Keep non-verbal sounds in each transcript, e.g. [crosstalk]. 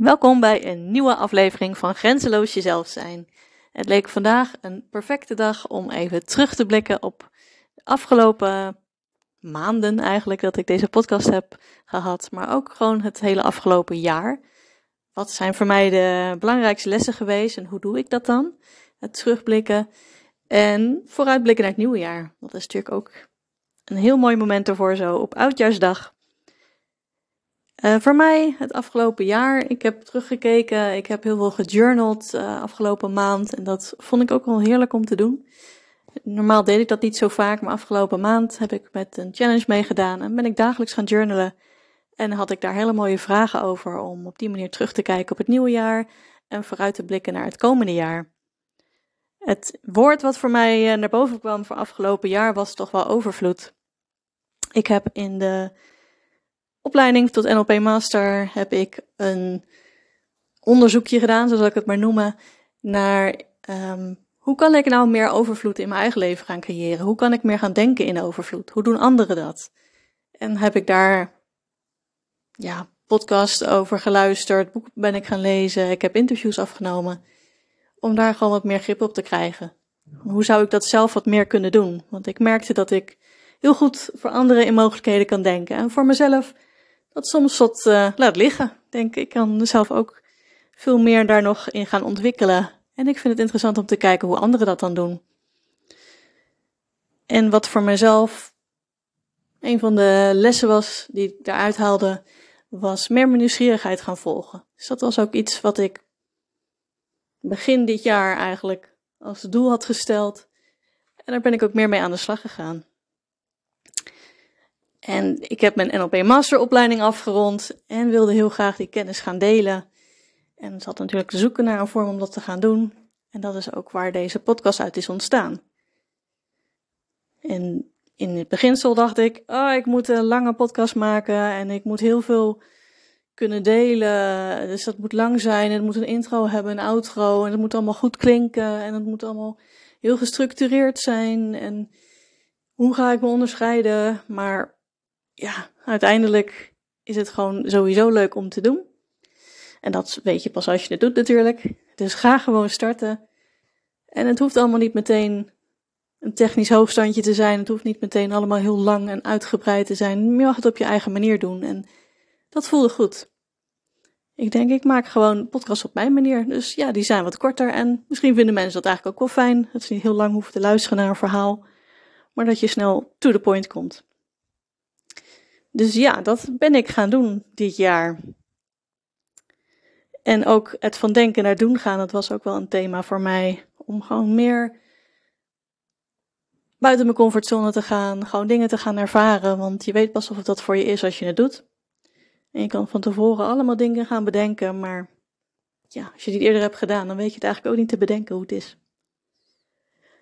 Welkom bij een nieuwe aflevering van Grenzeloos Jezelf Zijn. Het leek vandaag een perfecte dag om even terug te blikken op de afgelopen maanden eigenlijk dat ik deze podcast heb gehad, maar ook gewoon het hele afgelopen jaar. Wat zijn voor mij de belangrijkste lessen geweest en hoe doe ik dat dan? Het terugblikken en vooruitblikken naar het nieuwe jaar. Dat is natuurlijk ook een heel mooi moment ervoor zo op Oudjaarsdag. Uh, voor mij het afgelopen jaar, ik heb teruggekeken, ik heb heel veel gejournald uh, afgelopen maand en dat vond ik ook wel heerlijk om te doen. Normaal deed ik dat niet zo vaak, maar afgelopen maand heb ik met een challenge meegedaan en ben ik dagelijks gaan journalen. En had ik daar hele mooie vragen over om op die manier terug te kijken op het nieuwe jaar en vooruit te blikken naar het komende jaar. Het woord wat voor mij eh, naar boven kwam voor afgelopen jaar was toch wel overvloed. Ik heb in de opleiding tot NLP Master heb ik een onderzoekje gedaan, zo zal ik het maar noemen, naar um, hoe kan ik nou meer overvloed in mijn eigen leven gaan creëren? Hoe kan ik meer gaan denken in overvloed? Hoe doen anderen dat? En heb ik daar ja, podcast over geluisterd, boek ben ik gaan lezen, ik heb interviews afgenomen, om daar gewoon wat meer grip op te krijgen. Hoe zou ik dat zelf wat meer kunnen doen? Want ik merkte dat ik heel goed voor anderen in mogelijkheden kan denken. En voor mezelf dat soms wat uh, laat liggen. Denk, ik kan zelf ook veel meer daar nog in gaan ontwikkelen. En ik vind het interessant om te kijken hoe anderen dat dan doen. En wat voor mezelf een van de lessen was die ik daaruit haalde, was meer mijn nieuwsgierigheid gaan volgen. Dus dat was ook iets wat ik begin dit jaar eigenlijk als doel had gesteld. En daar ben ik ook meer mee aan de slag gegaan. En ik heb mijn NLP masteropleiding afgerond en wilde heel graag die kennis gaan delen. En zat natuurlijk te zoeken naar een vorm om dat te gaan doen. En dat is ook waar deze podcast uit is ontstaan. En in het beginsel dacht ik, oh, ik moet een lange podcast maken en ik moet heel veel kunnen delen. Dus dat moet lang zijn, het moet een intro hebben, een outro en het moet allemaal goed klinken en het moet allemaal heel gestructureerd zijn. En hoe ga ik me onderscheiden? Maar ja, uiteindelijk is het gewoon sowieso leuk om te doen. En dat weet je pas als je het doet natuurlijk. Dus ga gewoon starten. En het hoeft allemaal niet meteen een technisch hoogstandje te zijn. Het hoeft niet meteen allemaal heel lang en uitgebreid te zijn. Je mag het op je eigen manier doen. En dat voelde goed. Ik denk, ik maak gewoon podcasts op mijn manier. Dus ja, die zijn wat korter. En misschien vinden mensen dat eigenlijk ook wel fijn. Dat ze niet heel lang hoeven te luisteren naar een verhaal. Maar dat je snel to the point komt. Dus ja, dat ben ik gaan doen dit jaar. En ook het van denken naar doen gaan, dat was ook wel een thema voor mij. Om gewoon meer buiten mijn comfortzone te gaan, gewoon dingen te gaan ervaren. Want je weet pas of het dat voor je is als je het doet. En je kan van tevoren allemaal dingen gaan bedenken, maar ja, als je het eerder hebt gedaan, dan weet je het eigenlijk ook niet te bedenken hoe het is.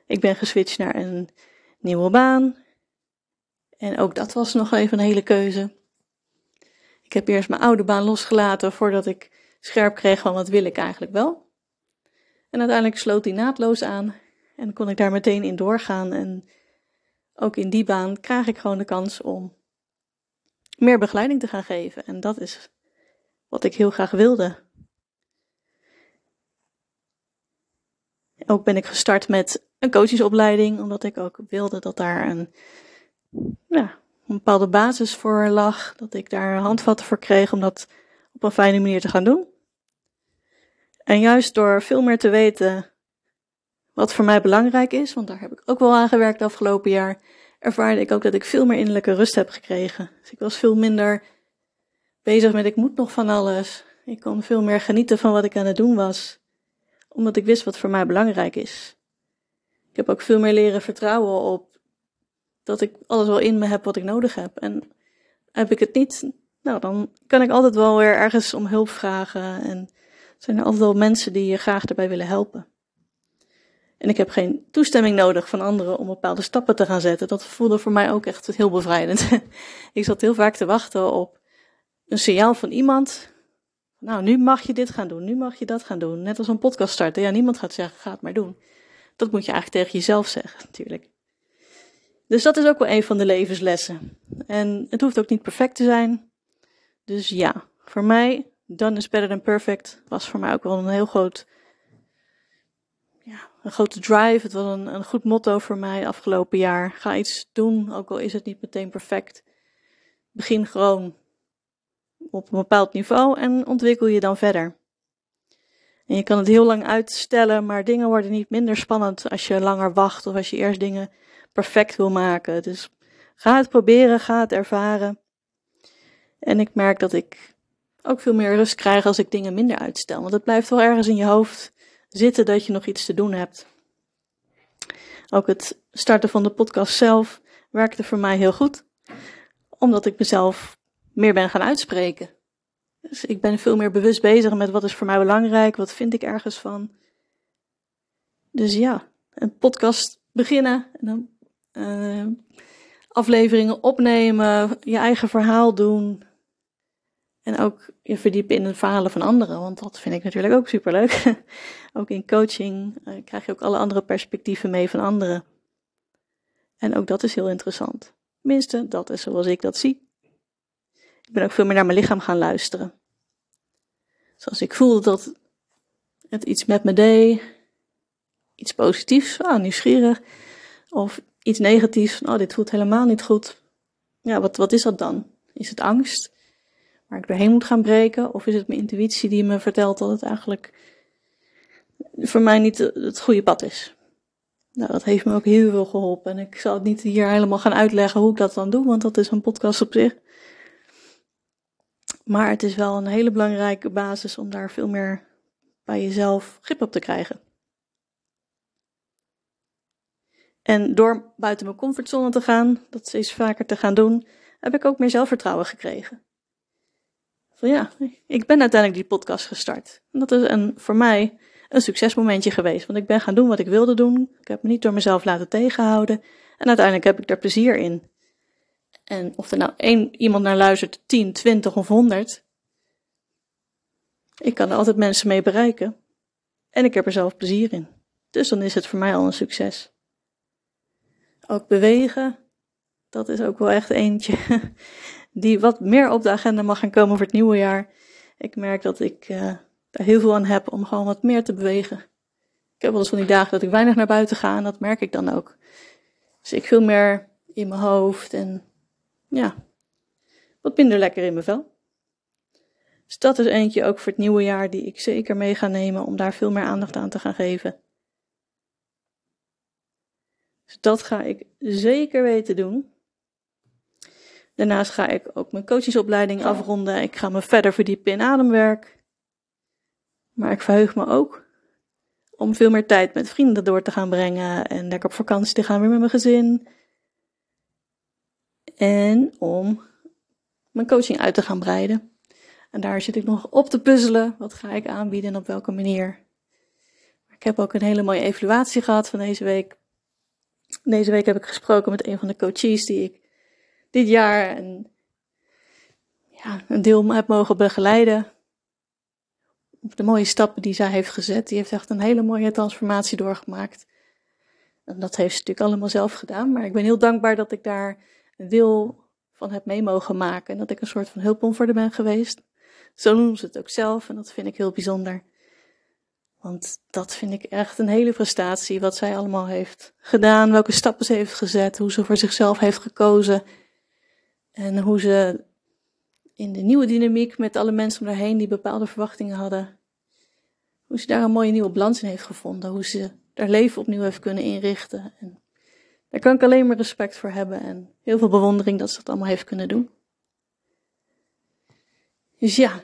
Ik ben geswitcht naar een nieuwe baan. En ook dat was nog even een hele keuze. Ik heb eerst mijn oude baan losgelaten voordat ik scherp kreeg van wat wil ik eigenlijk wel. En uiteindelijk sloot die naadloos aan en kon ik daar meteen in doorgaan. En ook in die baan krijg ik gewoon de kans om meer begeleiding te gaan geven. En dat is wat ik heel graag wilde. Ook ben ik gestart met een coachingsopleiding, omdat ik ook wilde dat daar een ja, een bepaalde basis voor lag. Dat ik daar handvatten voor kreeg om dat op een fijne manier te gaan doen. En juist door veel meer te weten wat voor mij belangrijk is, want daar heb ik ook wel aan gewerkt afgelopen jaar, ervaarde ik ook dat ik veel meer innerlijke rust heb gekregen. Dus ik was veel minder bezig met ik moet nog van alles. Ik kon veel meer genieten van wat ik aan het doen was, omdat ik wist wat voor mij belangrijk is. Ik heb ook veel meer leren vertrouwen op dat ik alles wel in me heb wat ik nodig heb. En heb ik het niet, nou dan kan ik altijd wel weer ergens om hulp vragen. En zijn er altijd wel mensen die je graag erbij willen helpen. En ik heb geen toestemming nodig van anderen om bepaalde stappen te gaan zetten. Dat voelde voor mij ook echt heel bevrijdend. [laughs] ik zat heel vaak te wachten op een signaal van iemand. Nou, nu mag je dit gaan doen, nu mag je dat gaan doen. Net als een podcast starten. Ja, niemand gaat zeggen, ga het maar doen. Dat moet je eigenlijk tegen jezelf zeggen, natuurlijk. Dus dat is ook wel een van de levenslessen. En het hoeft ook niet perfect te zijn. Dus ja, voor mij done is better than perfect was voor mij ook wel een heel groot, ja, een grote drive. Het was een, een goed motto voor mij afgelopen jaar. Ga iets doen, ook al is het niet meteen perfect. Begin gewoon op een bepaald niveau en ontwikkel je dan verder. En je kan het heel lang uitstellen, maar dingen worden niet minder spannend als je langer wacht of als je eerst dingen perfect wil maken. Dus ga het proberen, ga het ervaren. En ik merk dat ik ook veel meer rust krijg als ik dingen minder uitstel. Want het blijft wel ergens in je hoofd zitten dat je nog iets te doen hebt. Ook het starten van de podcast zelf werkte voor mij heel goed, omdat ik mezelf meer ben gaan uitspreken. Dus ik ben veel meer bewust bezig met wat is voor mij belangrijk, wat vind ik ergens van. Dus ja, een podcast beginnen en dan uh, afleveringen opnemen, je eigen verhaal doen. En ook je verdiepen in de verhalen van anderen, want dat vind ik natuurlijk ook superleuk. [laughs] ook in coaching uh, krijg je ook alle andere perspectieven mee van anderen. En ook dat is heel interessant. Tenminste, dat is zoals ik dat zie. Ik ben ook veel meer naar mijn lichaam gaan luisteren. Zoals ik voelde dat het iets met me deed, iets positiefs, ah, nieuwsgierig, of iets negatiefs, oh, dit voelt helemaal niet goed. Ja, wat, wat is dat dan? Is het angst waar ik doorheen moet gaan breken? Of is het mijn intuïtie die me vertelt dat het eigenlijk voor mij niet het goede pad is? Nou, dat heeft me ook heel veel geholpen. En ik zal het niet hier helemaal gaan uitleggen hoe ik dat dan doe, want dat is een podcast op zich. Maar het is wel een hele belangrijke basis om daar veel meer bij jezelf grip op te krijgen. En door buiten mijn comfortzone te gaan, dat steeds vaker te gaan doen, heb ik ook meer zelfvertrouwen gekregen. Van ja, ik ben uiteindelijk die podcast gestart. En dat is een, voor mij een succesmomentje geweest, want ik ben gaan doen wat ik wilde doen. Ik heb me niet door mezelf laten tegenhouden. En uiteindelijk heb ik daar plezier in. En of er nou één iemand naar luistert, 10, 20 of 100, ik kan er altijd mensen mee bereiken. En ik heb er zelf plezier in. Dus dan is het voor mij al een succes. Ook bewegen, dat is ook wel echt eentje [laughs] die wat meer op de agenda mag gaan komen voor het nieuwe jaar. Ik merk dat ik uh, daar heel veel aan heb om gewoon wat meer te bewegen. Ik heb wel eens van die dagen dat ik weinig naar buiten ga en dat merk ik dan ook. Dus ik veel meer in mijn hoofd en ja, wat minder lekker in mijn vel. Dus dat is eentje ook voor het nieuwe jaar die ik zeker mee ga nemen om daar veel meer aandacht aan te gaan geven. Dus dat ga ik zeker weten doen. Daarnaast ga ik ook mijn coachingsopleiding afronden. Ik ga me verder verdiepen in ademwerk. Maar ik verheug me ook om veel meer tijd met vrienden door te gaan brengen en lekker op vakantie te gaan weer met mijn gezin. En om mijn coaching uit te gaan breiden. En daar zit ik nog op te puzzelen. Wat ga ik aanbieden en op welke manier? Ik heb ook een hele mooie evaluatie gehad van deze week. Deze week heb ik gesproken met een van de coaches die ik dit jaar een, ja, een deel heb mogen begeleiden. De mooie stappen die zij heeft gezet. Die heeft echt een hele mooie transformatie doorgemaakt. En dat heeft ze natuurlijk allemaal zelf gedaan. Maar ik ben heel dankbaar dat ik daar een deel van heb mee mogen maken. En dat ik een soort van hulpbron voor ben geweest. Zo noemen ze het ook zelf en dat vind ik heel bijzonder. Want dat vind ik echt een hele prestatie, wat zij allemaal heeft gedaan, welke stappen ze heeft gezet, hoe ze voor zichzelf heeft gekozen. En hoe ze in de nieuwe dynamiek met alle mensen om haar heen die bepaalde verwachtingen hadden, hoe ze daar een mooie nieuwe balans in heeft gevonden, hoe ze haar leven opnieuw heeft kunnen inrichten. En daar kan ik alleen maar respect voor hebben en heel veel bewondering dat ze dat allemaal heeft kunnen doen. Dus ja,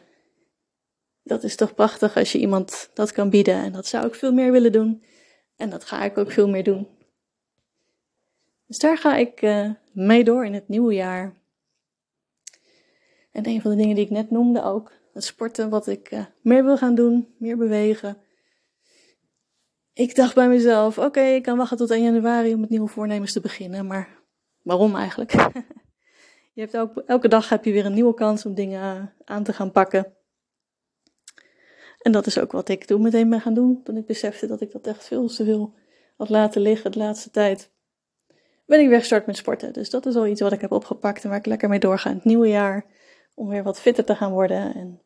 dat is toch prachtig als je iemand dat kan bieden. En dat zou ik veel meer willen doen. En dat ga ik ook veel meer doen. Dus daar ga ik uh, mee door in het nieuwe jaar. En een van de dingen die ik net noemde ook, het sporten, wat ik uh, meer wil gaan doen, meer bewegen. Ik dacht bij mezelf, oké, ik kan wachten tot 1 januari om met nieuwe voornemens te beginnen, maar waarom eigenlijk? [laughs] je hebt ook, elke dag heb je weer een nieuwe kans om dingen aan te gaan pakken. En dat is ook wat ik toen meteen ben gaan doen, toen ik besefte dat ik dat echt veel te veel had laten liggen de laatste tijd. Ben ik weer gestart met sporten. Dus dat is al iets wat ik heb opgepakt en waar ik lekker mee doorga in het nieuwe jaar. Om weer wat fitter te gaan worden. En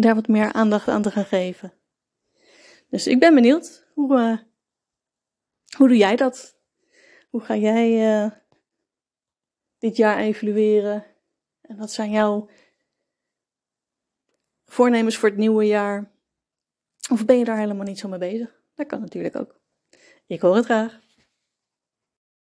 daar wat meer aandacht aan te gaan geven. Dus ik ben benieuwd, hoe, uh, hoe doe jij dat? Hoe ga jij uh, dit jaar evalueren? En wat zijn jouw voornemens voor het nieuwe jaar? Of ben je daar helemaal niet zo mee bezig? Dat kan natuurlijk ook. Ik hoor het graag.